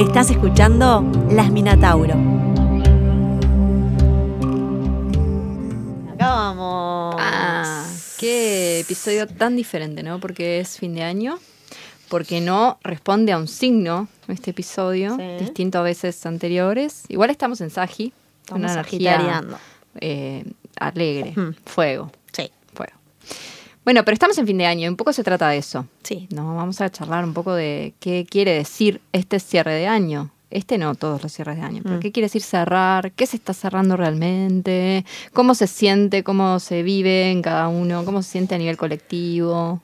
Estás escuchando Las Minatauro. Acá vamos. Ah, qué episodio tan diferente, ¿no? Porque es fin de año, porque no responde a un signo este episodio, Sí. distinto a veces anteriores. Igual estamos en Sagi, Estamos una energía eh, alegre, Sí, fuego. Bueno, pero estamos en fin de año y un poco se trata de eso. sí. No, vamos a charlar un poco de qué quiere decir este cierre de año. Este no, todos los cierres de año, pero Mm. qué quiere decir cerrar, qué se está cerrando realmente, cómo se siente, cómo se vive en cada uno, cómo se siente a nivel colectivo.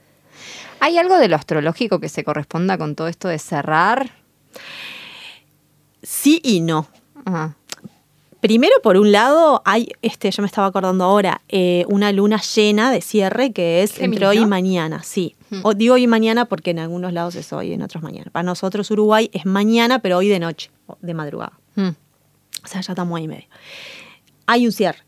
¿Hay algo de lo astrológico que se corresponda con todo esto de cerrar? Sí y no. Ajá. Primero, por un lado, hay, este, yo me estaba acordando ahora, eh, una luna llena de cierre que es entre hoy y mañana, sí. Hmm. O digo hoy y mañana porque en algunos lados es hoy, en otros mañana. Para nosotros Uruguay es mañana, pero hoy de noche, de madrugada. Mm. O sea, ya estamos ahí y medio. Hay un cierre,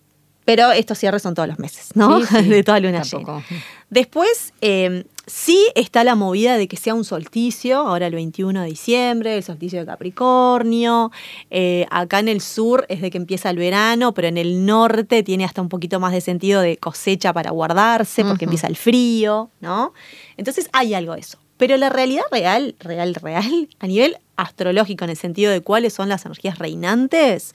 pero estos cierres son todos los meses, ¿no? Sí, sí. de toda luna llena. Tampoco. Después, eh, sí está la movida de que sea un solsticio, ahora el 21 de diciembre, el solsticio de Capricornio. Eh, acá en el sur es de que empieza el verano, pero en el norte tiene hasta un poquito más de sentido de cosecha para guardarse, porque empieza el frío, ¿no? Entonces hay algo de eso. Pero la realidad real, real, real, a nivel astrológico, en el sentido de cuáles son las energías reinantes,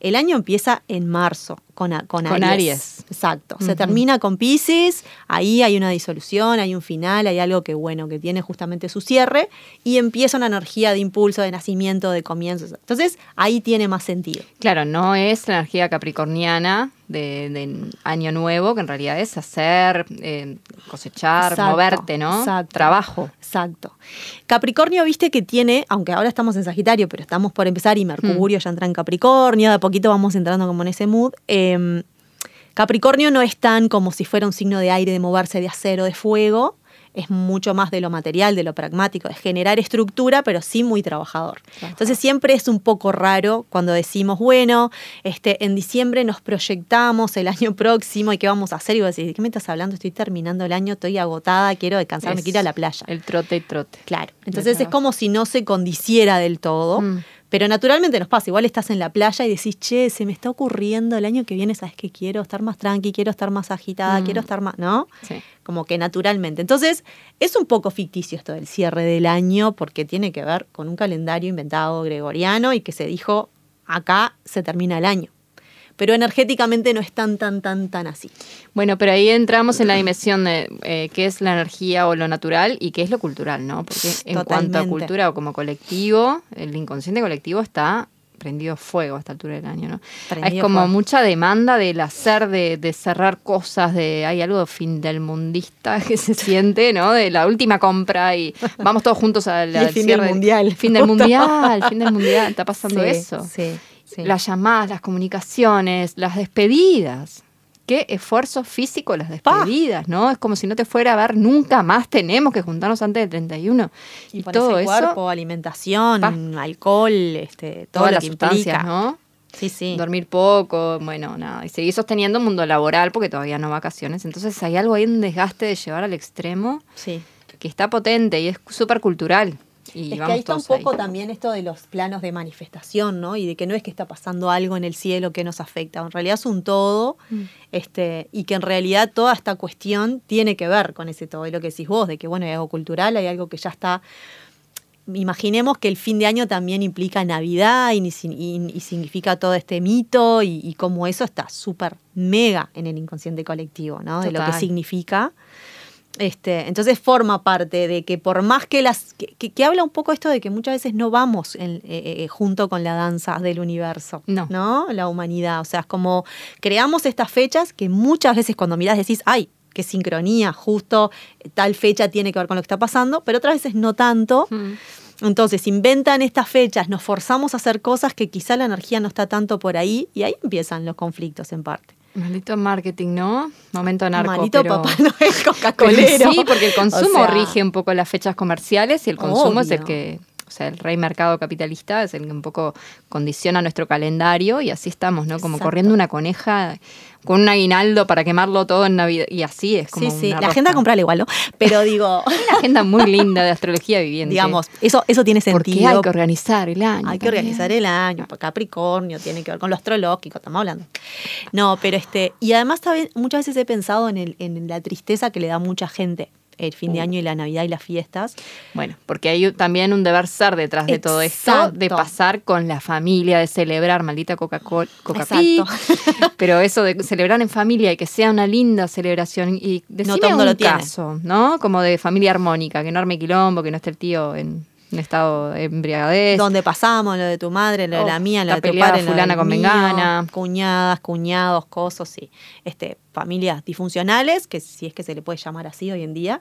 el año empieza en marzo con, a- con, Con Aries. Exacto. Se termina con Pisces, ahí hay una disolución, hay un final, hay algo que bueno, que tiene justamente su cierre y empieza una energía de impulso, de nacimiento, de comienzos. Entonces, ahí tiene más sentido. Claro, no es la energía capricorniana de, de año nuevo, que en realidad es hacer, eh, cosechar, Exacto, moverte, ¿no? exacto. Trabajo. Exacto. Capricornio, viste que tiene, aunque ahora estamos en Sagitario, pero estamos por empezar y Mercurio ya entra en Capricornio, de a poquito vamos entrando como en ese mood. eh, Capricornio no es tan como si fuera un signo de aire, de moverse, de acero, de fuego. Es mucho más de lo material, de lo pragmático, de generar estructura, pero sí muy trabajador. Entonces siempre es un poco raro cuando decimos, bueno, este, en diciembre nos proyectamos el año próximo y qué vamos a hacer. Y vos decís, ¿de qué me estás hablando? Estoy terminando el año, estoy agotada, quiero descansar, me Es quiero ir a la playa. El trote y trote. Claro. Entonces es como si no se condiciera del todo. Mm. Pero naturalmente nos pasa, igual estás en la playa y decís, che, se me está ocurriendo el año que viene, ¿sabes qué? Quiero estar más tranqui, quiero estar más agitada, Mm. quiero estar más, ¿no? Sí. Como que naturalmente. Entonces, es un poco ficticio esto del cierre del año porque tiene que ver con un calendario inventado gregoriano y que se dijo, acá se termina el año. Pero energéticamente no es tan, tan, tan, tan así. Bueno, pero ahí entramos en la dimensión de eh, qué es la energía o lo natural y qué es lo cultural, ¿no? Porque en cuanto a cultura o como colectivo, el inconsciente colectivo está prendido fuego a esta altura del año, ¿no? Prendido es como fuego. mucha demanda del hacer, de, de cerrar cosas, de hay algo fin del mundista que se siente, ¿no? De la última compra y vamos todos juntos al, al fin cierre del mundial. Fin del mundial, fin del mundial, está pasando Sí, eso Sí, sí. las llamadas, las comunicaciones, las despedidas. Qué esfuerzo físico las despedidas, ¿no? Es como si no te fuera a ver nunca más, tenemos que juntarnos antes del 31. Y, Y, todo eso, cuerpo, alimentación, alcohol, este, todo todas lo las que sustancias, implica. ¿no? Sí, sí. Dormir poco, bueno, nada. Y seguir sosteniendo un mundo laboral porque todavía no vacaciones. Entonces hay algo ahí, un desgaste de llevar al extremo Sí. que está potente y es súper cultural. Y es que ahí está un poco ahí. también esto de los planos de manifestación, ¿no? Y de que no es que está pasando algo en el cielo que nos afecta, en realidad es un todo, Mm. este, y que en realidad toda esta cuestión tiene que ver con ese todo, y lo que decís vos, de que bueno, hay algo cultural, hay algo que ya está. Imaginemos que el fin de año también implica Navidad y, y- y significa todo este mito y, y cómo eso está súper mega en el inconsciente colectivo, ¿no? De lo que significa. Este, entonces forma parte de que por más que las... Que, que- que habla un poco esto de que muchas veces no vamos en- eh, eh, junto con la danza del universo, No. La humanidad. O sea, es como creamos estas fechas que muchas veces cuando mirás decís, ay, qué sincronía, justo tal fecha tiene que ver con lo que está pasando, pero otras veces no tanto. Mm. Entonces inventan estas fechas, nos forzamos a hacer cosas que quizá la energía no está tanto por ahí y ahí empiezan los conflictos en parte. Maldito marketing, ¿no? Momento narco. Malito pero- Papá. Sí, porque el consumo O sea, rige un poco las fechas comerciales y el consumo es el que sea, el rey mercado capitalista es el que un poco condiciona nuestro calendario y así estamos, ¿no? Como Exacto. corriendo una coneja con un aguinaldo para quemarlo todo en Navidad. Y así es como Sí, sí, una la agenda rosca. comprarla igual, ¿no? Pero digo, Una agenda muy linda de astrología viviente. digamos, eso, eso tiene porque sentido. hay que organizar el año. Hay que también. organizar el año, porque Capricornio tiene que ver con lo astrológico, estamos hablando. No, pero este, y además muchas veces he pensado en, el, en la tristeza que le da mucha gente el fin de Uh. año y la Navidad y las fiestas. Bueno, porque hay también un deber ser detrás de todo esto, de pasar con la familia, de celebrar, maldita Coca-Cola, coca Exacto. pero eso de celebrar en familia y que sea una linda celebración y decime todo el mundo un lo tiene. caso, ¿no? Como de familia armónica, que no arme quilombo, que no esté el tío en un estado de embriagadez. Donde pasamos, lo de tu madre, lo de Oh, la mía, lo de tu padre, fulana con mío, mengana. cuñadas, cuñados, cosos, sí. Este, familias disfuncionales, que si es que se le puede llamar así hoy en día,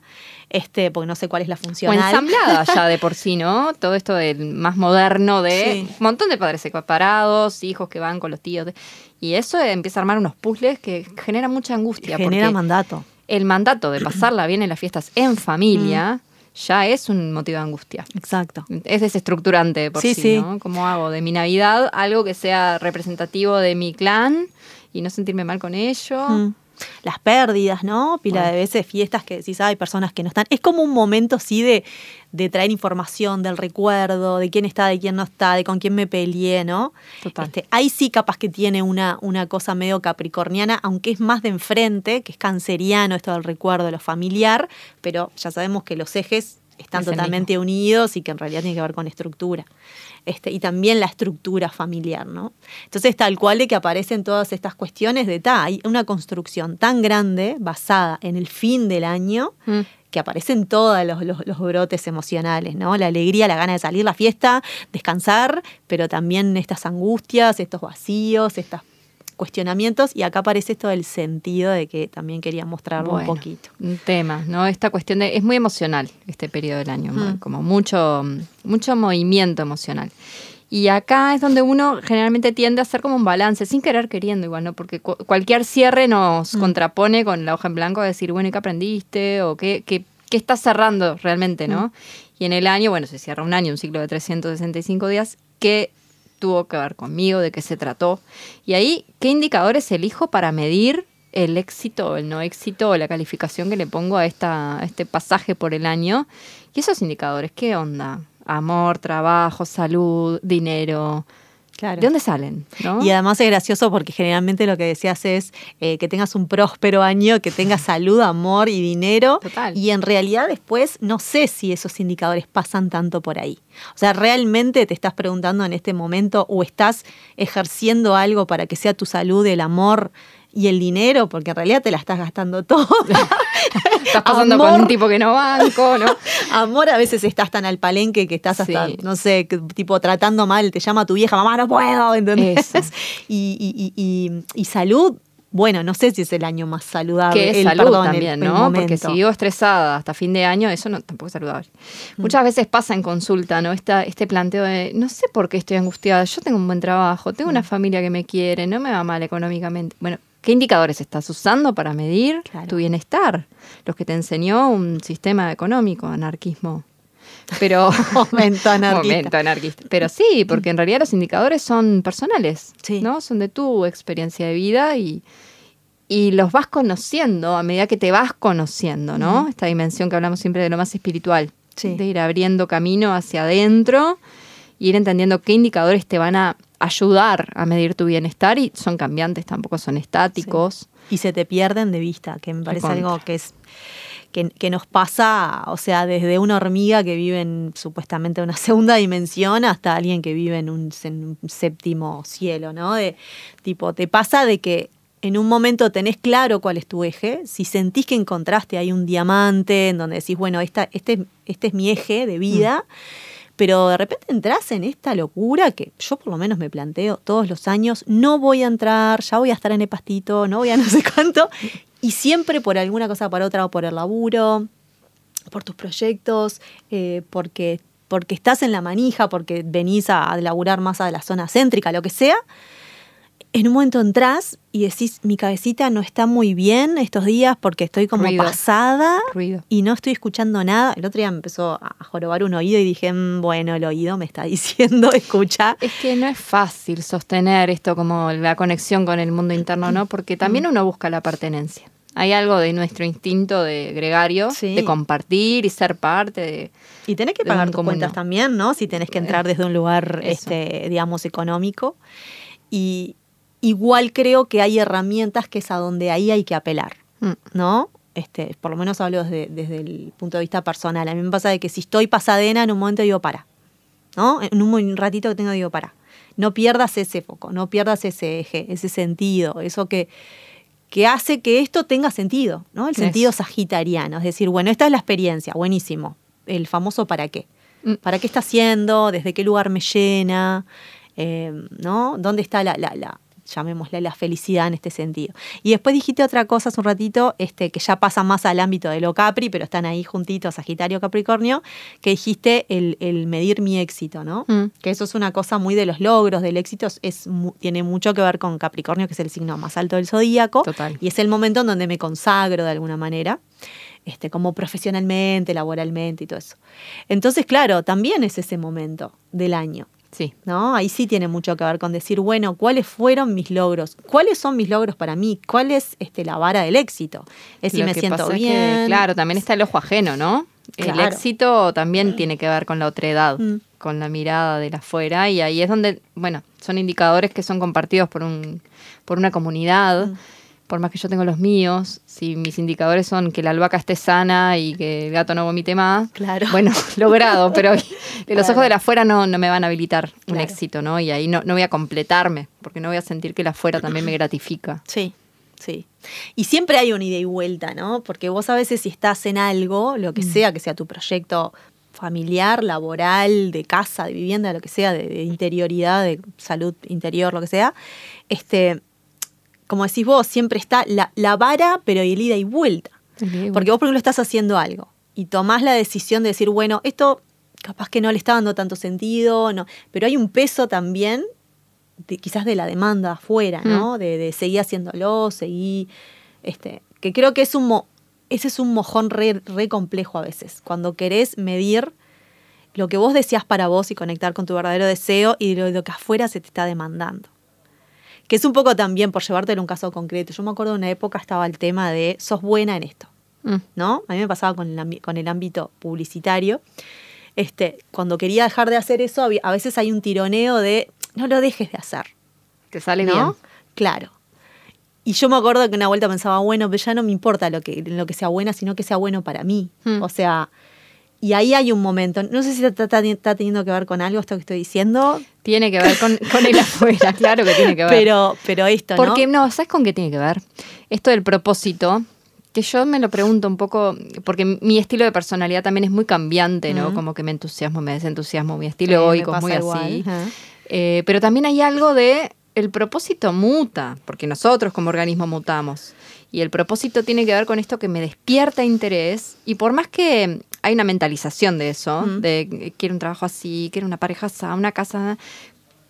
este, porque no sé cuál es la o funcional. ensamblada ya de por sí, ¿no? Todo esto del más moderno de Sí. un montón de padres separados, hijos que van con los tíos. de- y eso empieza a armar unos puzzles que generan mucha angustia. Genera mandato. el mandato de pasarla bien en las fiestas en familia ya es un motivo de angustia. Exacto. Es desestructurante de por sí, Sí, sí. ¿no? ¿Cómo hago de mi Navidad algo que sea representativo de mi clan y no sentirme mal con ello? Mm. Las pérdidas, ¿no? Pila Bueno. de veces fiestas que si hay personas que no están. Es como un momento sí de, de traer información del recuerdo, de quién está, de quién no está, de con quién me peleé, ¿no? Total. Este, ahí sí capaz que tiene una, una cosa medio capricorniana, aunque es más de enfrente, que es canceriano esto del recuerdo, de lo familiar, pero ya sabemos que los ejes están Es totalmente unidos y que en realidad tiene que ver con estructura. Este, y también la estructura familiar, ¿no? Entonces, tal cual de que aparecen todas estas cuestiones de ta, hay una construcción tan grande basada en el fin del año Mm. que aparecen todos los, los- los brotes emocionales, ¿no? La alegría, la gana de salir, la fiesta, descansar, pero también estas angustias, estos vacíos, estos cuestionamientos, y acá aparece esto del sentido de que también quería mostrarlo Bueno, un poquito. Un tema, ¿no? Esta cuestión de. Es muy emocional este periodo del año, Mm. como mucho, mucho movimiento emocional. Y acá es donde uno generalmente tiende a hacer como un balance, sin querer queriendo igual, ¿no? Porque cu- cualquier cierre nos Mm. contrapone con la hoja en blanco a decir, bueno, ¿y qué aprendiste? ¿O qué, qué, qué estás cerrando realmente, no? Mm. Y en el año, bueno, se cierra un año, un ciclo de 365 días, ¿qué tuvo que ver conmigo? ¿De qué se trató? Y ahí, ¿qué indicadores elijo para medir el éxito el no éxito o la calificación que le pongo a, esta, a este pasaje por el año? Y esos indicadores, ¿qué onda? Amor, trabajo, salud, dinero. Claro. ¿De dónde salen? ¿no? Y además es gracioso porque generalmente lo que decías es eh, que tengas un próspero año, que tengas salud, amor y dinero. Total. Y en realidad después no sé si esos indicadores pasan tanto por ahí. O sea, realmente te estás preguntando en este momento o estás ejerciendo algo para que sea tu salud, el amor y el dinero, porque en realidad te la estás gastando todo. Estás pasando con un tipo que no banco, ¿no? Amor, a veces estás tan al palenque que estás hasta, Sí. no sé, tipo tratando mal, te llama tu vieja, mamá, no puedo, ¿entendés? Y, y- y- y- y salud, bueno, no sé si es el año más saludable. que es el, salud perdón, también, el ¿no? Porque si vivo estresada hasta fin de año, eso no, tampoco es saludable. Muchas veces pasa en consulta, ¿no? Esta, este planteo de, no sé por qué estoy angustiada, yo tengo un buen trabajo, tengo una familia que me quiere, no me va mal económicamente. Bueno, ¿qué indicadores estás usando para medir Claro. tu bienestar? Los que te enseñó un sistema económico, anarquismo. Pero Momento anarquista. Momento anarquista. Pero sí, porque en realidad los indicadores son personales, Sí. ¿no? Son de tu experiencia de vida y, y los vas conociendo a medida que te vas conociendo, ¿no? Esta dimensión que hablamos siempre de lo más espiritual, Sí. de ir abriendo camino hacia adentro y ir entendiendo qué indicadores te van a ayudar a medir tu bienestar y son cambiantes, tampoco son estáticos. Y se te pierden de vista, que me parece algo que es que, que nos pasa, o sea, desde una hormiga que vive en supuestamente una segunda dimensión hasta alguien que vive en un, en un séptimo cielo, ¿no? De tipo, te pasa de que en un momento tenés claro cuál es tu eje, si sentís que encontraste ahí un diamante en donde decís, bueno, esta, este, este es mi eje de vida, pero de repente entras en esta locura que yo por lo menos me planteo todos los años, no voy a entrar, ya voy a estar en el pastito, no voy a no sé cuánto, y siempre por alguna cosa para otra o por el laburo, por tus proyectos, eh, porque, porque estás en la manija, porque venís a laburar más a la zona céntrica, lo que sea, en un momento entras y decís, mi cabecita no está muy bien estos días porque estoy como Ruido. pasada Ruido. y no estoy escuchando nada. El otro día me empezó a jorobar un oído y dije, "Mm, bueno, el oído me está diciendo, escucha. Es que no es fácil sostener esto como la conexión con el mundo interno, ¿no? Porque también uno busca la pertenencia. Hay algo de nuestro instinto de gregario, Sí. de compartir y ser parte de... Y tenés que pagar tus cuentas ¿no? también, ¿no? Si tenés que entrar desde un lugar, Eso. este, digamos, económico. Y igual creo que hay herramientas que es a donde ahí hay que apelar, Mm. ¿no? Este, por lo menos hablo desde, desde el punto de vista personal. A mí me pasa de que si estoy pasadena, en un momento digo, para. ¿No? En un, ratito que tengo, digo, para. No pierdas ese foco, no pierdas ese eje, ese sentido, eso que, que hace que esto tenga sentido, ¿no? El sentido sagitariano. Es decir, bueno, esta es la experiencia, buenísimo. El famoso para qué. Mm. ¿Para qué está haciendo? ¿Desde qué lugar me llena? Eh, ¿No? ¿Dónde está la, la, la- llamémosle la felicidad en este sentido? Y después dijiste otra cosa hace un ratito, este, que ya pasa más al ámbito de lo Capri, pero están ahí juntitos, Sagitario, Capricornio, que dijiste el, el medir mi éxito, ¿no? Mm. Que eso es una cosa muy de los logros, del éxito, es, tiene mucho que ver con Capricornio, que es el signo más alto del zodíaco. Total. Y es el momento en donde me consagro de alguna manera, este, como profesionalmente, laboralmente y todo eso. Entonces, claro, también es ese momento del año. Sí. ¿No? Ahí sí tiene mucho que ver con decir, bueno, ¿cuáles fueron mis logros? ¿Cuáles son mis logros para mí? ¿Cuál es este, la vara del éxito? Es si Lo me que siento pasa es que, bien. claro, también está el ojo ajeno, ¿no? El éxito también tiene que ver con la otredad, Mm. con la mirada de la afuera, y ahí es donde, bueno, son indicadores que son compartidos por, un, por una comunidad. Mm. Por más que yo tengo los míos, si mis indicadores son que la albahaca esté sana y que el gato no vomite más, Claro. bueno, logrado, pero los Claro. ojos de la afuera no, no me van a habilitar un Claro. éxito, ¿no? Y ahí no, no voy a completarme, porque no voy a sentir que la afuera también me gratifica. Sí, sí. Y siempre hay una ida y vuelta, ¿no? Porque vos a veces si estás en algo, lo que Mm. sea, que sea tu proyecto familiar, laboral, de casa, de vivienda, lo que sea, de, de interioridad, de salud interior, lo que sea, este, como decís vos, siempre está la, la vara, pero el ida y vuelta. Porque vos, por ejemplo, estás haciendo algo y tomás la decisión de decir, bueno, esto capaz que no le está dando tanto sentido, no, pero hay un peso también, de- quizás de la demanda afuera, ¿no? De, de seguir haciéndolo, seguir, este, que creo que es un, mo- ese es un mojón re, re complejo a veces, cuando querés medir lo que vos deseas para vos y conectar con tu verdadero deseo y lo, lo que afuera se te está demandando. Que es un poco también, por llevártelo a un caso concreto, yo me acuerdo de una época estaba el tema de, sos buena en esto. Mm. ¿no? A mí me pasaba con el, con el ámbito publicitario. Este, cuando quería dejar de hacer eso, a veces hay un tironeo de no lo dejes de hacer. Te sale ¿no? Claro. Y yo me acuerdo que una vuelta pensaba, bueno, pero ya no me importa lo que, lo que sea buena, sino que sea bueno para mí. Hmm. O sea, y ahí hay un momento, no sé si está, está- está teniendo que ver con algo esto que estoy diciendo, Tiene que ver con, con el afuera, claro que tiene que ver. pero, pero esto, ¿no? Porque no, ¿sabes con qué tiene que ver? Esto del propósito, que yo me lo pregunto un poco, porque mi estilo de personalidad también es muy cambiante, ¿no? Como que me entusiasmo, me desentusiasmo, mi Sí, estilo egoico es muy igual, así. Eh, pero también hay algo de el propósito muta, porque nosotros como organismo mutamos. Y el propósito tiene que ver con esto que me despierta interés. Y por más que hay una mentalización de eso, Mm. de eh, quiero un trabajo así, quiero una pareja así, una casa.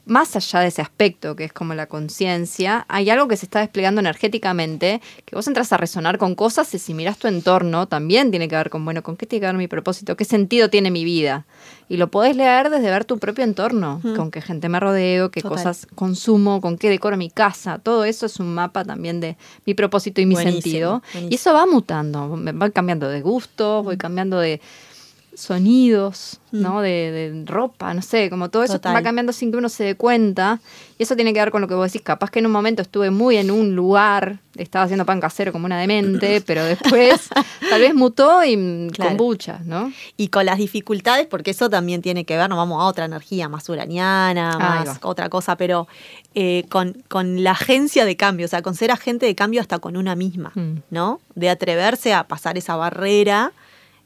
Más allá de ese aspecto que es como la conciencia, hay algo que se está desplegando energéticamente, que vos entras a resonar con cosas y si miras tu entorno, también tiene que ver con, bueno, ¿con qué tiene que ver mi propósito? ¿Qué sentido tiene mi vida? Y lo podés leer desde ver tu propio entorno, Mm. con qué gente me rodeo, qué Total. cosas consumo, con qué decoro mi casa. Todo eso es un mapa también de mi propósito y mi Buenísimo, sentido. buenísimo. Y eso va mutando, me- voy cambiando de gustos, voy cambiando de sonidos, Mm. ¿no? De, de ropa, no sé, como todo eso Total. va cambiando sin que uno se dé cuenta. Y eso tiene que ver con lo que vos decís. Capaz que en un momento estuve muy en un lugar, estaba haciendo pan casero como una demente, pero después tal vez mutó y mm, Claro. kombucha, ¿no? Y con las dificultades, porque eso también tiene que ver, nos vamos a otra energía más uraniana, más otra cosa, pero eh, con, con la agencia de cambio, o sea, con ser agente de cambio hasta con una misma, Mm. ¿no? De atreverse a pasar esa barrera,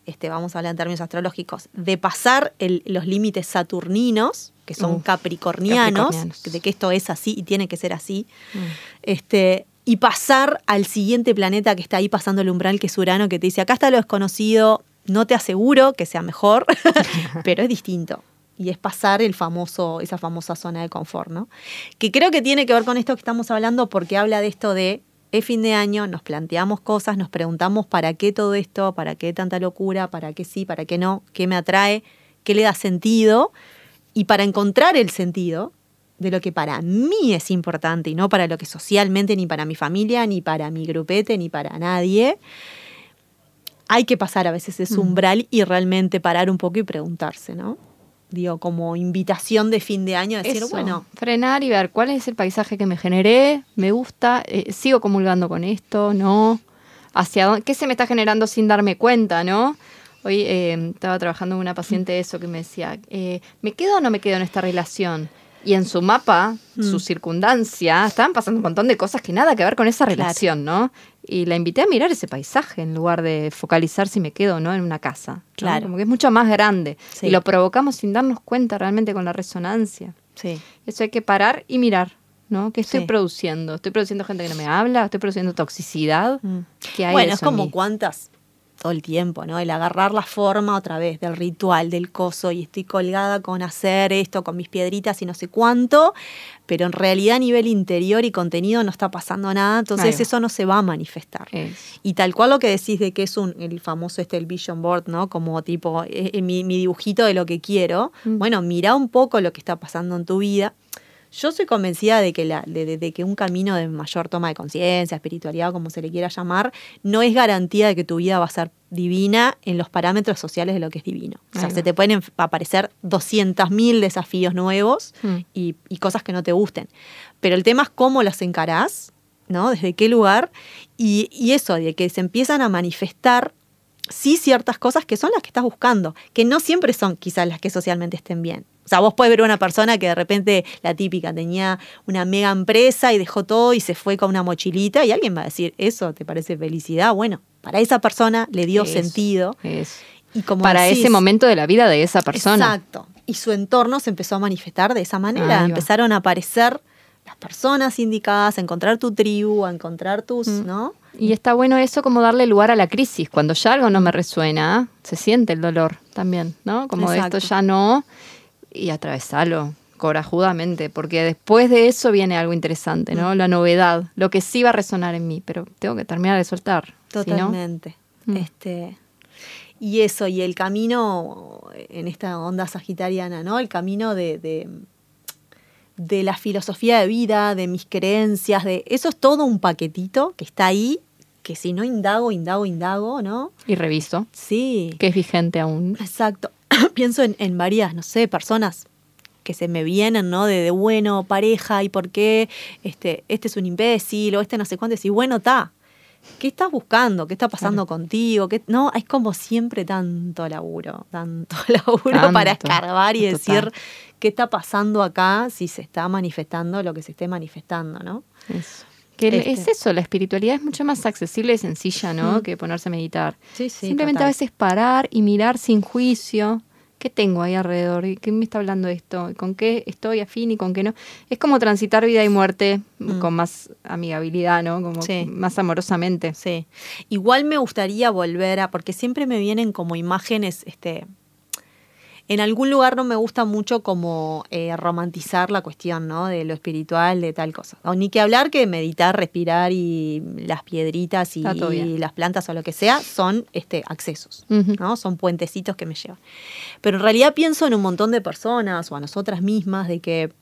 este, vamos a hablar en términos astrológicos, de pasar el- los límites saturninos, que son capricornianos. de que esto es así y tiene que ser así, Mm. este, y pasar al siguiente planeta que está ahí pasando el umbral, que es Urano, que te dice, acá está lo desconocido, no te aseguro que sea mejor, pero es distinto. y es pasar el famoso, esa famosa zona de confort, ¿no? Que creo que tiene que ver con esto que estamos hablando porque habla de esto de es fin de año, nos planteamos cosas, nos preguntamos para qué todo esto, para qué tanta locura, para qué sí, para qué no, qué me atrae, qué le da sentido. Y para encontrar el sentido de lo que para mí es importante y no para lo que socialmente, ni para mi familia, ni para mi grupete, ni para nadie, hay que pasar a veces ese umbral y realmente parar un poco y preguntarse, ¿no? Digo, como invitación de fin de año, decir, bueno. Frenar y ver cuál es el paisaje que me generé, me gusta, eh, sigo comulgando con esto, no, hacia dónde, qué se me está generando sin darme cuenta, ¿no? Hoy eh, estaba trabajando con una paciente eso que me decía, eh, ¿me quedo o no me quedo en esta relación? Y en su mapa, su mm. circundancia, estaban pasando un montón de cosas que nada que ver con esa relación, ¿no? Y la invité a mirar ese paisaje en lugar de focalizar si me quedo o no en una casa. Claro. Como que es mucho más grande. Y lo provocamos sin darnos cuenta realmente con la resonancia. Sí. Eso hay que parar y mirar. ¿no? ¿Qué estoy produciendo? ¿Estoy produciendo gente que no me habla? ¿Estoy produciendo toxicidad? Mm. hay bueno, es como cuántas todo el tiempo, ¿no? El agarrar la forma otra vez del ritual, del coso, y estoy colgada con hacer esto, con mis piedritas y no sé cuánto, pero en realidad a nivel interior y contenido no está pasando nada, entonces eso no se va a manifestar. Y tal cual lo que decís de que es un, el famoso este, el vision board, ¿no? Como tipo, eh, eh, mi, dibujito de lo que quiero, mm. bueno, mira un poco lo que está pasando en tu vida yo soy convencida de que, la, de, que un camino de mayor toma de conciencia, espiritualidad, como se le quiera llamar, no es garantía de que tu vida va a ser divina en los parámetros sociales de lo que es divino. O sea, se te pueden aparecer 200.000 desafíos nuevos mm. y, cosas que no te gusten. Pero el tema es cómo las encarás, ¿no? Desde qué lugar. Y, y eso, de que se empiezan a manifestar sí ciertas cosas que son las que estás buscando, que no siempre son quizás las que socialmente estén bien. O sea, vos puedes ver una persona que de repente, la típica, tenía una mega empresa y dejó todo y se fue con una mochilita y alguien va a decir, ¿eso te parece felicidad? Bueno, para esa persona le dio sentido. Y como para ese momento de la vida de esa persona. Exacto. Y su entorno se empezó a manifestar de esa manera. Empezaron a aparecer las personas indicadas, a encontrar tu tribu, a encontrar tus, mm. ¿no? Y está bueno eso como darle lugar a la crisis. Cuando ya algo no me resuena, se siente el dolor también, ¿no? Como esto ya no y atravesarlo corajudamente, porque después de eso viene algo interesante, ¿no? Mm. La novedad, lo que sí va a resonar en mí, pero tengo que terminar de soltar. Totalmente. Mm. Este, y eso, y el camino en esta onda sagitariana, ¿no? El camino de, de, de, la filosofía de vida, de mis creencias, de eso es todo un paquetito que está ahí, que si no indago, indago, indago, ¿no? Y revisto. Sí. Que es vigente aún. Exacto. pienso en, varias, no sé, personas que se me vienen, ¿no? De, bueno, pareja, ¿y por qué? Este, este es un imbécil, o este no sé cuánto, y bueno, está. ¿Qué estás buscando? ¿Qué está pasando contigo? ¿Qué? No, es como siempre tanto laburo, tanto laburo para escarbar y decir qué está pasando acá si se está manifestando lo que se esté manifestando, ¿no? Eso. Que es este. eso, la espiritualidad es mucho más accesible y sencilla, ¿no? Que ponerse a meditar. Simplemente a veces parar y mirar sin juicio. ¿Qué tengo ahí alrededor? ¿Y ¿Qué me está hablando esto? ¿Con qué estoy afín y con qué no? Es como transitar vida y muerte mm. con más amigabilidad, ¿no? Como más amorosamente. Sí. Igual me gustaría volver a, porque siempre me vienen como imágenes, este, en algún lugar no me gusta mucho como eh, romantizar la cuestión, ¿no? De lo espiritual, de tal cosa. O ni que hablar que meditar, respirar y las piedritas y, las plantas o lo que sea son este, accesos, ¿no? Son puentecitos que me llevan. Pero en realidad pienso en un montón de personas o a nosotras mismas de que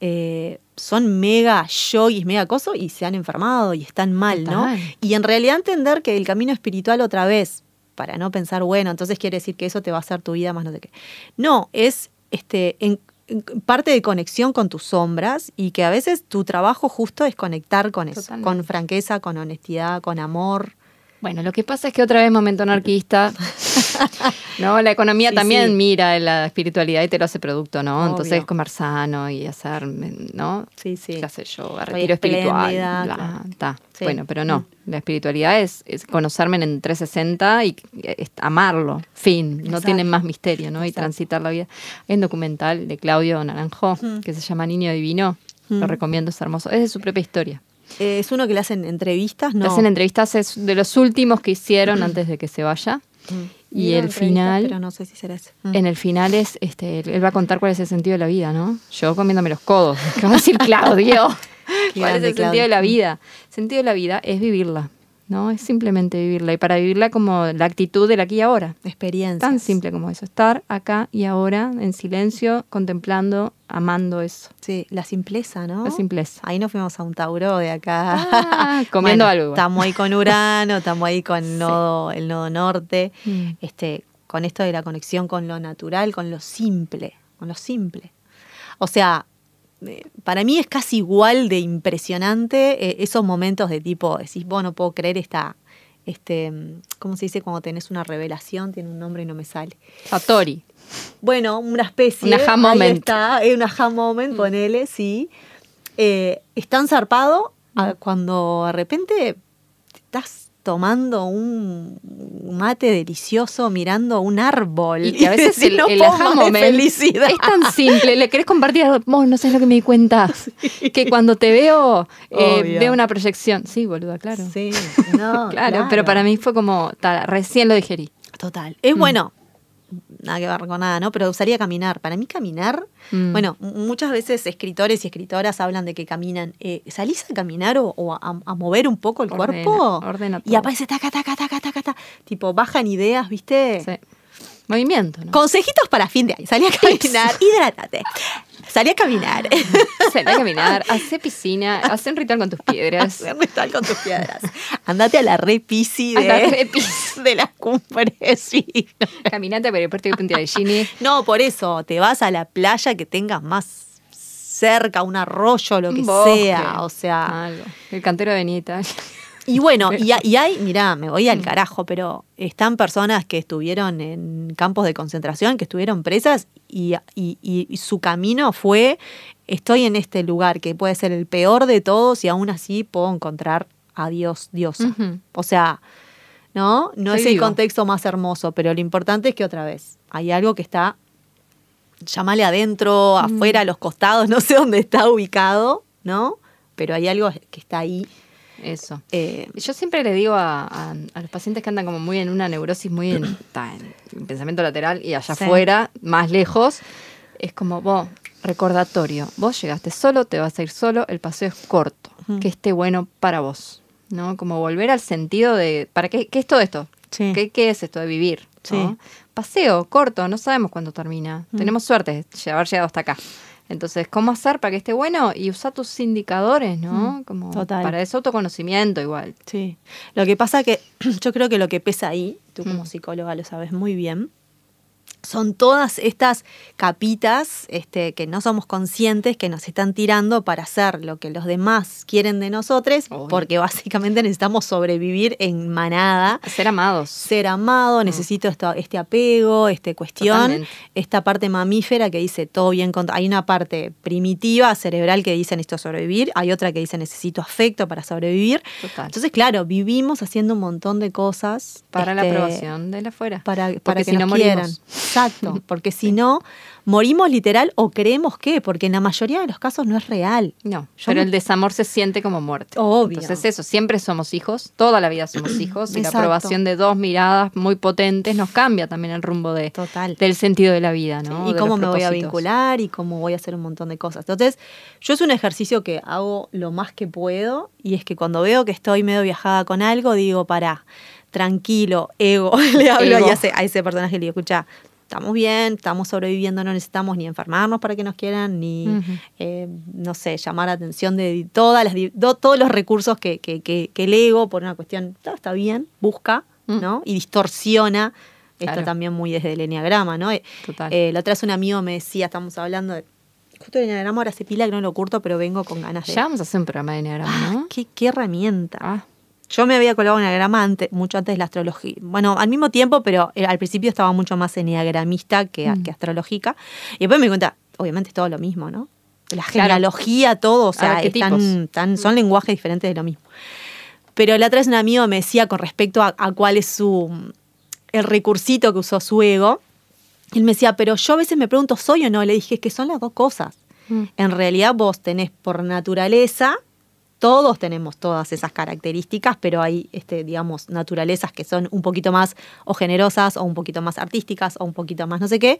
eh, son mega yogis, mega coso y se han enfermado y están mal, ¿no? Y en realidad entender que el camino espiritual otra vez para no pensar, bueno, entonces quiere decir que eso te va a hacer tu vida más no sé qué. No, es este, en, parte de conexión con tus sombras y que a veces tu trabajo justo es conectar con eso, con franqueza, con honestidad, con amor. Bueno, lo que pasa es que otra vez momento anarquista, ¿no? La economía también mira la espiritualidad y te lo hace producto, ¿no? Entonces comer sano y hacer, ¿no? Sí, sí. ¿Qué sé yo? Retiro espiritual. Bueno, pero no. Mm. La espiritualidad es, conocerme en 360 y amarlo, fin. No tiene más misterio, ¿no? Y transitar la vida. Hay un documental de Claudio Naranjo que se llama Niño Divino. Lo recomiendo, es hermoso. Es de su propia historia. Eh, es uno que le hacen entrevistas, ¿no? Le hacen entrevistas, es de los últimos que hicieron antes de que se vaya. Y el final, Pero no sé si será. Mm. en el final es, este, él va a contar cuál es el sentido de la vida, ¿no? Yo comiéndome los codos. ¿Qué va a decir Claudio? ¿Cuál es el sentido de la vida? El sentido de la vida es vivirla, ¿no? Es simplemente vivirla. Y para vivirla como la actitud del aquí y ahora. Experiencia. Tan simple como eso. Estar acá y ahora, en silencio, contemplando, amando eso. Sí, la simpleza, ¿no? La simpleza. Ahí nos fuimos a un Tauro de acá. Ah, comiendo Bueno, algo. Estamos ahí con Urano, estamos ahí con el nodo, el nodo norte. Mm. Este, con esto de la conexión con lo natural, con lo simple, con lo simple. O sea, para mí es casi igual de impresionante eh, esos momentos de tipo, decís, vos no puedo creer esta, este, mm, ¿cómo se dice cuando tenés una revelación? Tiene un nombre y no me sale. Satori. Bueno, una especie. Un aha ahí moment. está, es un aha moment, ponele, sí. Eh, es tan zarpado a- cuando de repente te estás tomando un mate delicioso mirando un árbol. Y a veces el, "No el aha moment felicidad. es tan simple. Le querés compartir algo. Vos no sabés lo que me di cuenta. Que cuando te veo, eh, veo una proyección. Sí, boluda, claro. Sí, no, claro, pero para mí fue como, recién lo digerí. Total. Mm. Es bueno, nada que ver con nada, ¿no? Pero usaría caminar. Para mí caminar, Mm. bueno, muchas veces escritores y escritoras hablan de que caminan. Eh, ¿Salís a caminar o, o a, a mover un poco el Ordena, cuerpo? ordena Y todo. aparece taca, taca, taca, taca, taca. Tipo, bajan ideas, ¿viste? Sí. Movimiento, ¿no? Consejitos para fin de año. Salí a caminar, hidrátate. Salí a caminar. Salí a caminar, hace piscina, hace un ritual con tus piedras. Hacer ritual con tus piedras. Andate a la re Pisi de, la re de las cumbres. sí. Caminante por el puerto de Punta de Gini. No, por eso, te vas a la playa que tengas más cerca, un arroyo, lo que un bosque, sea. O sea. Algo. El cantero de Benita. Y bueno, y, ha- y hay, mirá, me voy al carajo, pero están personas que estuvieron en campos de concentración, que estuvieron presas, y, y- su camino fue: estoy en este lugar que puede ser el peor de todos, y aún así puedo encontrar a Dios, Diosa. O sea, ¿no? No Soy es el vivo. contexto más hermoso, pero lo importante es que otra vez hay algo que está, llamale adentro, afuera, a los costados, no sé dónde está ubicado, ¿no? Pero hay algo que está ahí. Eso. eh, Yo siempre le digo a, a- a los pacientes que andan como muy en una neurosis, muy en, pensamiento lateral y allá Sí. afuera, más lejos, es como, vos, recordatorio, vos llegaste solo, te vas a ir solo, el paseo es corto, que esté bueno para vos, ¿no? Como volver al sentido de, ¿para qué, qué es todo esto? Sí. ¿Qué, qué es esto de vivir? Paseo corto, no sabemos cuándo termina. Tenemos suerte de haber llegado hasta acá. Entonces, ¿cómo hacer para que esté bueno? Y usar tus indicadores, ¿no? Como Mm. Total. Para ese autoconocimiento igual. Sí. Lo que pasa que yo creo que lo que pesa ahí, tú como Mm. psicóloga lo sabes muy bien, son todas estas capitas este, que no somos conscientes que nos están tirando para hacer lo que los demás quieren de nosotros, porque básicamente necesitamos sobrevivir en manada. Ser amados. Ser amado, necesito esto- este apego, este cuestión, Totalmente. esta parte mamífera que dice todo bien, con- hay una parte primitiva, cerebral que dice necesito sobrevivir, hay otra que dice necesito afecto para sobrevivir. Total. Entonces, claro, vivimos haciendo un montón de cosas. para la este, aprobación de la afuera. Para, para que si nos no quieran. Exacto, porque si no, morimos literal o creemos que, porque en la mayoría de los casos no es real. No, Yo pero el desamor se siente como muerte. Obvio. Entonces eso, siempre somos hijos, toda la vida somos hijos, y la aprobación de dos miradas muy potentes nos cambia también el rumbo de, Total. del sentido de la vida, ¿no? y De cómo me voy a vincular y cómo voy a hacer un montón de cosas. Entonces, yo es un ejercicio que hago lo más que puedo y es que cuando veo que estoy medio viajada con algo, digo, pará, tranquilo, ego, le hablo Ego. a ese, a ese personaje y le digo, escucha, estamos bien, estamos sobreviviendo, no necesitamos ni enfermarnos para que nos quieran, ni, eh, no sé, llamar la atención de todas las, todos los recursos que, que, que- que el ego, por una cuestión, está, está bien, busca, Mm. ¿no? Y distorsiona. Esto Claro. también muy desde el enneagrama, ¿no? Eh, Total. eh, la otra vez un amigo me decía, estamos hablando de. Justo el enneagrama ahora se pila que no lo curto, pero vengo con ganas de. Ya vamos a hacer un programa de enneagrama, ¿no? ¿Qué, qué herramienta. Ah, Yo me había colgado en enneagrama antes, mucho antes de la astrología. Bueno, al mismo tiempo, pero eh, al principio estaba mucho más enneagramista que, Mm. que astrológica. Y después me di cuenta, obviamente es todo lo mismo, ¿no? La Claro. genealogía, todo, o sea, están, tan- son lenguajes diferentes de lo mismo. Pero la otra vez un amigo me decía con respecto a, a cuál es su el recursito que usó su ego. Él me decía, pero yo a veces me pregunto, ¿soy o no? Le dije, es que son las dos cosas. Mm. En realidad vos tenés por naturaleza Todos tenemos todas esas características, pero hay, este, digamos, naturalezas que son un poquito más o generosas o un poquito más artísticas o un poquito más no sé qué.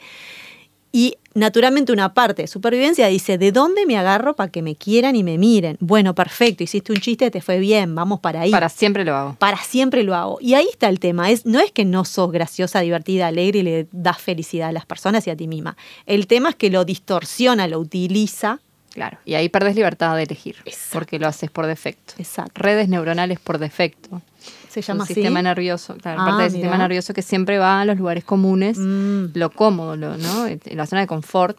Y naturalmente una parte de supervivencia dice, ¿de dónde me agarro para que me quieran y me miren? Bueno, perfecto, hiciste un chiste, te fue bien, vamos para ahí. Para siempre lo hago. Para siempre lo hago. Y ahí está el tema, es, no es que no sos graciosa, divertida, alegre y le das felicidad a las personas y a ti misma. El tema es que lo distorsiona, lo utiliza. Claro, y ahí perdes libertad de elegir, Exacto. porque lo haces por defecto. Exacto. Redes neuronales por defecto. Se llama así. sistema nervioso, claro, Ah, parte del sistema nervioso que siempre va a los lugares comunes, Mm. lo cómodo, lo, ¿no? la zona de confort.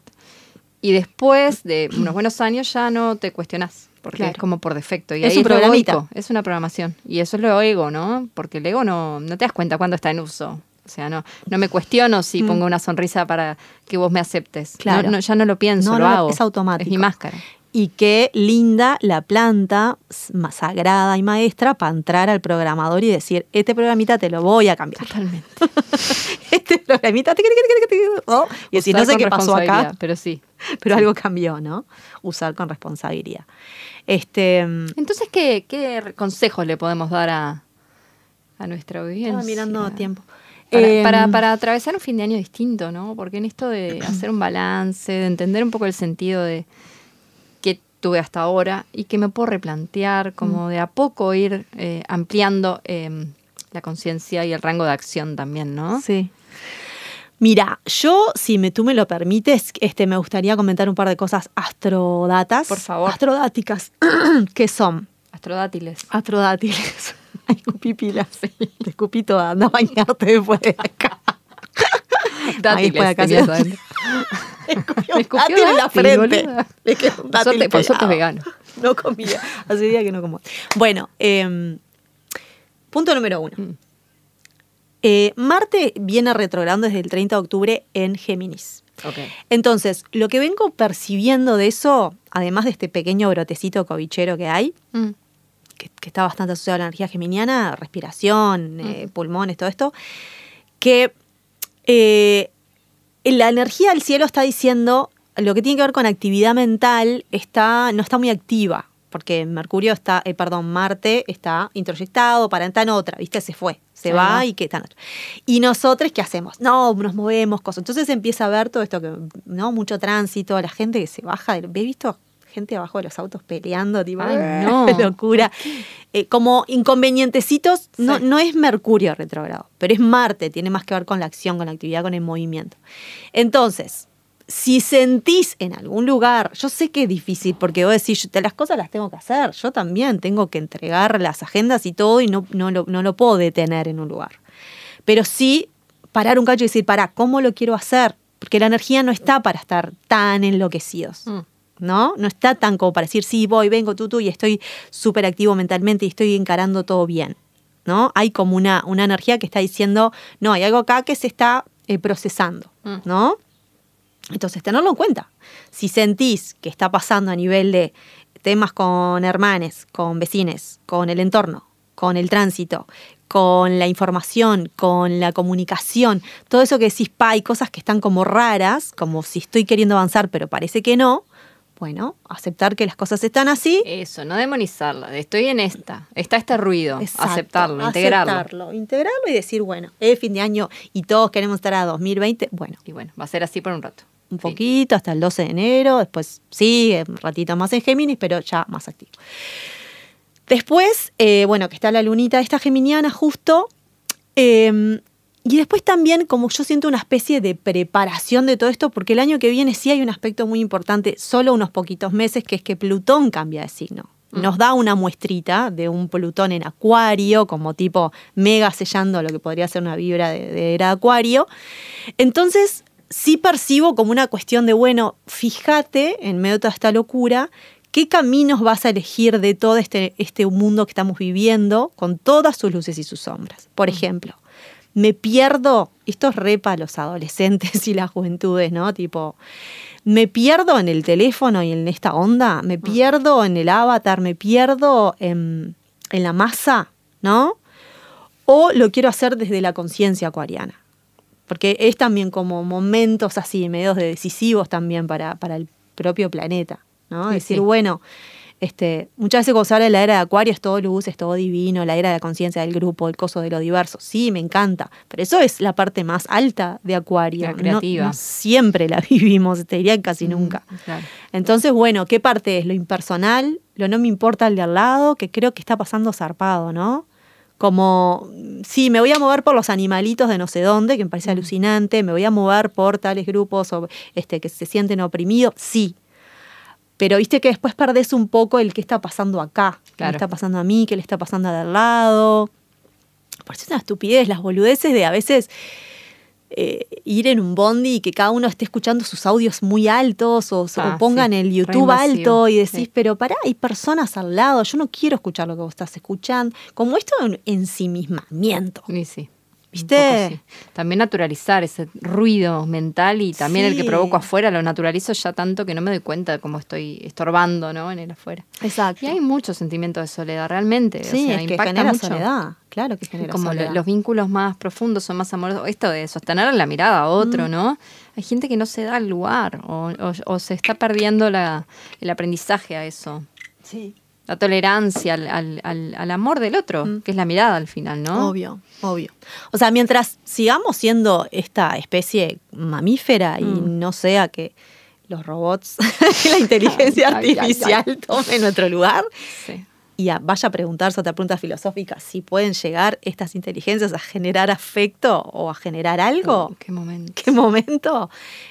Y después de unos buenos años ya no te cuestionas, porque Claro. es como por defecto. Y Es ahí un egoico, es una programación. Y eso es lo ego, ¿no? Porque el ego no, no te das cuenta cuándo está en uso. O sea, no, no me cuestiono si pongo una sonrisa para que vos me aceptes. Mm. Claro. no, ya no lo pienso, No, lo no, hago. es automático. Es mi máscara. Y qué linda la planta más sagrada y maestra para entrar al programador y decir, este programita te lo voy a cambiar. Totalmente. este programita, tiqui, ¿no? y decir, no sé qué pasó acá, Pero sí. pero algo cambió, ¿no? Usar con responsabilidad. Este, mm, Entonces, ¿qué, qué consejos le podemos dar a, a nuestra audiencia? estaba mirando tiempo. Para, Em, para, para atravesar un fin de año distinto, ¿no? Porque en esto de hacer un balance, de entender un poco el sentido de qué tuve hasta ahora y que me puedo replantear, como de a poco ir eh, ampliando eh, la conciencia y el rango de acción también, ¿no? Sí. Mira, yo, si me, tú me lo permites, este, me gustaría comentar un par de cosas astrodatas. Por favor. Astrodáticas. que son? Astrodátiles. Astrodátiles. Ay, escupí pilas. Te escupí toda. Anda a bañarte después de acá. Dátiles después de acá tenías adentro. Escupió Me escupió dátil en la dátil, frente. boluda. Le quedó un dátil por suerte vegano. No comía. Hace días que no como. Bueno, em, punto número uno. Mm. Eh, Marte viene retrogradando desde el 30 de octubre en Géminis. Ok. Entonces, lo que vengo percibiendo de eso, además de este pequeño brotecito covichero que hay, Mm. Que, que está bastante asociado a la energía geminiana, respiración, eh, pulmones, todo esto, que eh, la energía del cielo está diciendo, lo que tiene que ver con actividad mental está, no está muy activa, porque Mercurio está, eh, perdón, Marte está introyectado, para está en otra, ¿viste? Se fue, se va y que está en otra. Y nosotros, ¿qué hacemos? No, nos movemos, cosas. Entonces empieza a ver todo esto, que, ¿no? Mucho tránsito, la gente que se baja, ¿he visto? Gente abajo de los autos peleando, tipo, Ay, no. locura. Eh, como inconvenientecitos, no, Sí. no es Mercurio retrogrado, pero es Marte, tiene más que ver con la acción, con la actividad, con el movimiento. Entonces, si sentís en algún lugar, yo sé que es difícil porque vos decís, las cosas las tengo que hacer, yo también tengo que entregar las agendas y todo y no, no, lo, no lo puedo detener en un lugar. Pero sí parar un cacho y decir, para, ¿cómo lo quiero hacer? Porque la energía no está para estar tan enloquecidos. Mm. ¿No? No está tan como para decir, sí, voy, vengo, tú, tú, y estoy súper activo mentalmente y estoy encarando todo bien, ¿no? Hay como una, una energía que está diciendo, no, hay algo acá que se está eh, procesando, Mm. ¿no? Entonces, tenerlo en cuenta. Si sentís que está pasando a nivel de temas con hermanes, con vecines, con el entorno, con el tránsito, con la información, con la comunicación, todo eso que decís, pa, hay cosas que están como raras, como si estoy queriendo avanzar, pero parece que no. Bueno, aceptar que las cosas están así. Eso, no demonizarla. de Estoy en esta. Está este ruido. Exacto, aceptarlo, integrarlo. Aceptarlo, integrarlo y decir, bueno, es fin de año y todos queremos estar a 2020. Bueno, Y bueno, va a ser así por un rato. un Fin. poquito hasta el 12 de enero, después sigue un ratito más en Géminis, pero ya más activo. Después, eh, bueno, que está la lunita esta geminiana justo. eh, y después también, como yo siento una especie de preparación de todo esto, porque el año que viene sí hay un aspecto muy importante, solo unos poquitos meses, que es que Plutón cambia de signo. Nos da una muestrita de un Plutón en Acuario, como tipo mega sellando lo que podría ser una vibra de, de era Acuario. Entonces, sí percibo como una cuestión de, bueno, fíjate en medio de toda esta locura, qué caminos vas a elegir de todo este, este mundo que estamos viviendo, con todas sus luces y sus sombras. Por ejemplo, me pierdo, esto es re para los adolescentes y las juventudes, ¿no? Tipo, me pierdo en el teléfono y en esta onda, me pierdo en el avatar, me pierdo en, en la masa, ¿no? O lo quiero hacer desde la conciencia acuariana. Porque es también como momentos así, medios de decisivos también para, para el propio planeta, ¿no? Sí, Decir, sí. bueno, Este, muchas veces cuando se habla de la era de Acuario es todo luz, es todo divino, la era de la conciencia del grupo, el coso de lo diverso. Sí, me encanta, pero eso es la parte más alta de Acuario. La creativa. no siempre la vivimos, te diría casi Mm, nunca. claro. Entonces, bueno, ¿qué parte es? Lo impersonal, lo no me importa el de al lado, que creo que está pasando zarpado, ¿no? Como, sí, me voy a mover por los animalitos de no sé dónde, que me parece alucinante, me voy a mover por tales grupos o, este, que se sienten oprimidos, sí. Pero viste que después perdés un poco el qué está pasando acá, qué le está pasando a mí, qué le está pasando al de al lado. Por eso es una estupidez, las boludeces de a veces eh, ir en un bondi y que cada uno esté escuchando sus audios muy altos o, Ah, o pongan sí, el YouTube alto y decís, sí. pero pará, hay personas al lado, yo no quiero escuchar lo que vos estás escuchando. Como esto es un ensimismamiento. Y sí. ¿Viste? poco sí. También naturalizar ese ruido mental y también el que provoco afuera, lo naturalizo ya tanto que no me doy cuenta de cómo estoy estorbando ¿no? en el afuera. Exacto. Y hay mucho sentimiento de soledad, realmente. o sí, sea, es que impacta genera mucho. soledad. Claro que genera Como soledad. los vínculos más profundos son más amorosos. Esto de sostener la mirada a otro, Mm. ¿no? Hay gente que no se da el lugar o, o- o se está perdiendo la- el aprendizaje a eso. Sí. La tolerancia al, al- al- al amor del otro, Mm. que es la mirada al final, ¿no? Obvio, obvio. O sea, mientras sigamos siendo esta especie mamífera y Mm. no sea que los robots, la inteligencia Ay, ay, ay, artificial tome nuestro lugar Sí. Y a- vaya a preguntarse otra pregunta filosófica, si pueden llegar estas inteligencias a generar afecto o a generar algo. Oh, qué momento. ¿Qué momento?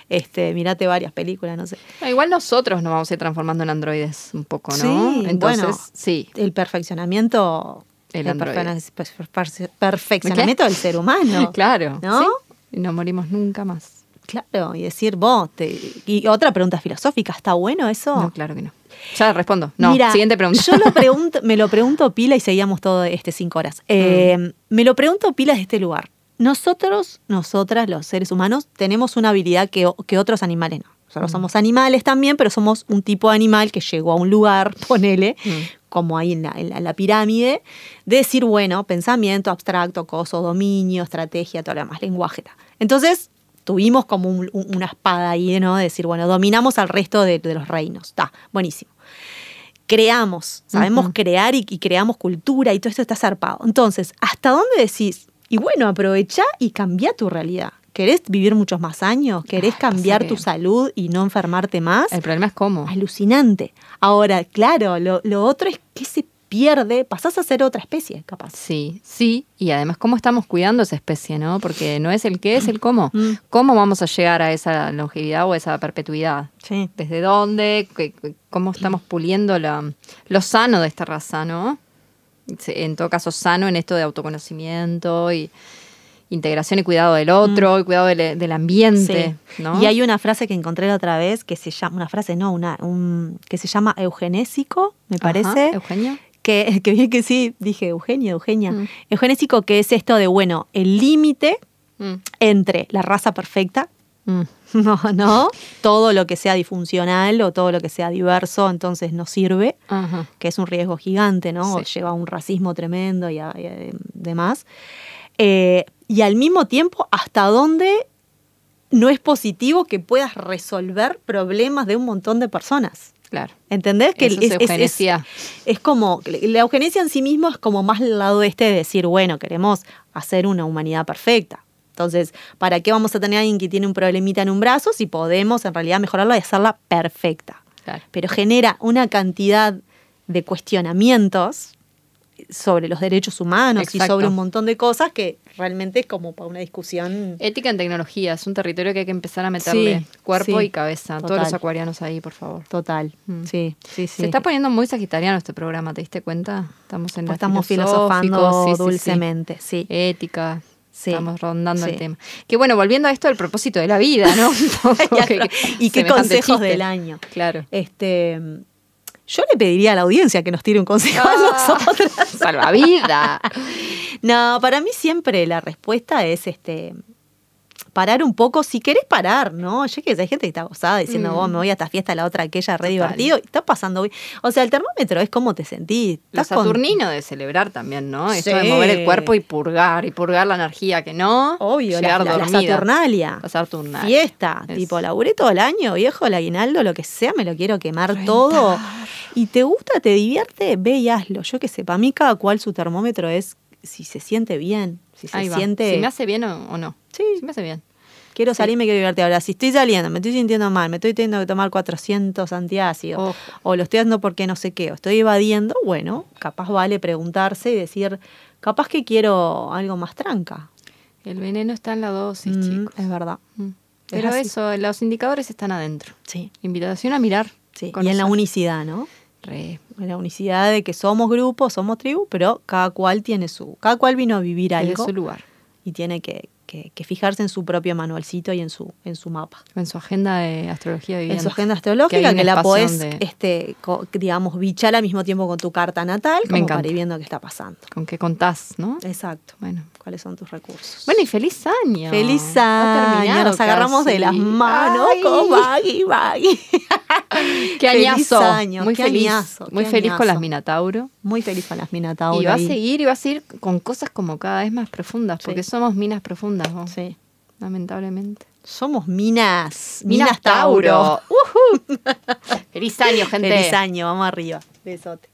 Este, mirate varias películas, no sé. No, igual nosotros nos vamos a ir transformando en androides un poco, ¿no? Sí, Entonces, bueno. sí. El perfeccionamiento. El perfe- perfeccionamiento del ser humano. Claro. ¿No? sí. Y no morimos nunca más. Claro, y decir vos. te- y otra pregunta filosófica, ¿está bueno eso? No, claro que no. Ya respondo. No, Mira, siguiente pregunta. Yo lo pregunto, me lo pregunto pila y seguíamos todo este cinco horas. Eh, Mm. Me lo pregunto pila de este lugar. Nosotros, nosotras, los seres humanos, tenemos una habilidad que, que otros animales no. Nosotros Mm. somos animales también, pero somos un tipo de animal que llegó a un lugar, ponele, Mm. como ahí en la, en la- en la pirámide, de decir, bueno, pensamiento abstracto, coso, dominio, estrategia, todo lo demás, lenguaje. Entonces, tuvimos como un- un- una espada ahí, ¿no? De decir, bueno, dominamos al resto de, de los reinos. Está, buenísimo. Creamos, sabemos crear y, y creamos cultura y todo esto está zarpado. Entonces, ¿hasta dónde decís? Y bueno, aprovecha y cambia tu realidad. ¿Querés vivir muchos más años? ¿Querés pasa cambiar tu salud y no enfermarte más? El problema es cómo. Alucinante. Ahora, claro, lo, lo otro es que se pierde, pasás a ser otra especie, capaz. Sí, sí, y además cómo estamos cuidando esa especie, ¿no? Porque no es el qué, es el cómo. Mm. ¿Cómo vamos a llegar a esa longevidad o esa perpetuidad? Sí. ¿Desde dónde? ¿Qué- qué- ¿Cómo estamos puliendo la- lo sano de esta raza, no? En todo caso, sano en esto de autoconocimiento y integración y cuidado del otro y cuidado del, del ambiente, Sí. ¿no? Y hay una frase que encontré la otra vez que se llama, una frase no, una, un, que se llama eugenésico, me Ajá, parece. Eugenio. Que, que bien que sí, dije Eugenia, Eugenia. Mm. Eugenésico que es esto de, bueno, el límite Mm. entre la raza perfecta, Mm. no, no, todo lo que sea disfuncional o todo lo que sea diverso, entonces no sirve. Ajá. que es un riesgo gigante, ¿no? Sí. Lleva a un racismo tremendo y, a- y a- demás. Eh, y al mismo tiempo, ¿hasta dónde no es positivo que puedas resolver problemas de un montón de personas? Claro. ¿Entendés? Que Eso es es como, la eugenesia en sí mismo es como más el lado este de decir, bueno, queremos hacer una humanidad perfecta. Entonces, ¿para qué vamos a tener a alguien que tiene un problemita en un brazo si podemos en realidad mejorarla y hacerla perfecta? Claro. pero genera una cantidad de cuestionamientos sobre los derechos humanos y sobre un montón de cosas que realmente es como para una discusión. Ética en tecnología es un territorio que hay que empezar a meterle Sí, cuerpo sí, y cabeza. Todos los acuarianos ahí, por favor. Total. Mm. Sí, sí, sí. Se está poniendo muy sagitariano este programa, ¿te diste cuenta? Estamos en Pues estamos filosofando sí, sí, sí. dulcemente, sí. Ética. Sí, Estamos rondando el sí. tema. Que bueno, volviendo a esto del propósito de la vida, ¿no? Un poco y, que- y qué consejos chiste. del año. Claro. Este, yo le pediría a la audiencia que nos tire un consejo a Ah, nosotros. Salvavida. No, para mí siempre la respuesta es este parar un poco, si querés parar, ¿no? Yo que hay gente que está gozada diciendo, Mm. vos me voy a esta fiesta, la otra aquella, re Total. divertido, y está pasando bien. O sea, el termómetro es cómo te sentís. Lo Estás con- saturnino de celebrar también, ¿no? Esto de Sí. mover el cuerpo y purgar, y purgar la energía que no. Obvio, la, llegar la- la dormida. Saturnalia. La Saturnalia. Fiesta, Es- tipo, laburé todo el año, viejo, el aguinaldo, lo que sea, me lo quiero quemar todo. Y te gusta, te divierte, ve y hazlo. Yo que sé, para mí cada cual su termómetro es si se siente bien, si se Ahí va. siente... Si me hace bien o, o no. Sí, Si me hace bien. quiero sí. salir, me quiero divertir. Ahora, si estoy saliendo, me estoy sintiendo mal, me estoy teniendo que tomar 400 antiácidos, Ojo. o lo estoy haciendo porque no sé qué, o estoy evadiendo, bueno, capaz vale preguntarse y decir, capaz que quiero algo más tranca. El veneno está en la dosis, Mm, chicos. Es verdad. Mm. Pero eso, los indicadores están adentro. Sí. Invitación a mirar. sí. Y en la unicidad, ¿no? Re. La unicidad de que somos grupo, somos tribu, pero cada cual tiene su, cada cual vino a vivir algo su lugar. y tiene que, que- que fijarse en su propio manualcito y en su, en su mapa. En su agenda de astrología En viviente. su agenda Que astrológica, que, un la podés, donde- este, co- digamos, bichar al mismo tiempo con tu carta natal, Me como encanta. para ir viendo qué está pasando. Con qué contás, ¿no? Exacto. Bueno. ¿Cuáles son tus recursos? Bueno, y feliz año. Feliz año, nos agarramos de las manos Ay. con Maggie, Maggie. Qué Feliz añazo. año, muy qué feliz. añazo, muy qué feliz con las. Minatauro. Muy feliz con las Minotauro. Y va a seguir y va a seguir con cosas como cada vez más profundas, porque Sí. somos minas profundas, vos, Sí. lamentablemente. Somos minas. Minas Tauro. Ujú. Feliz año, gente. Feliz año, vamos arriba. Besote.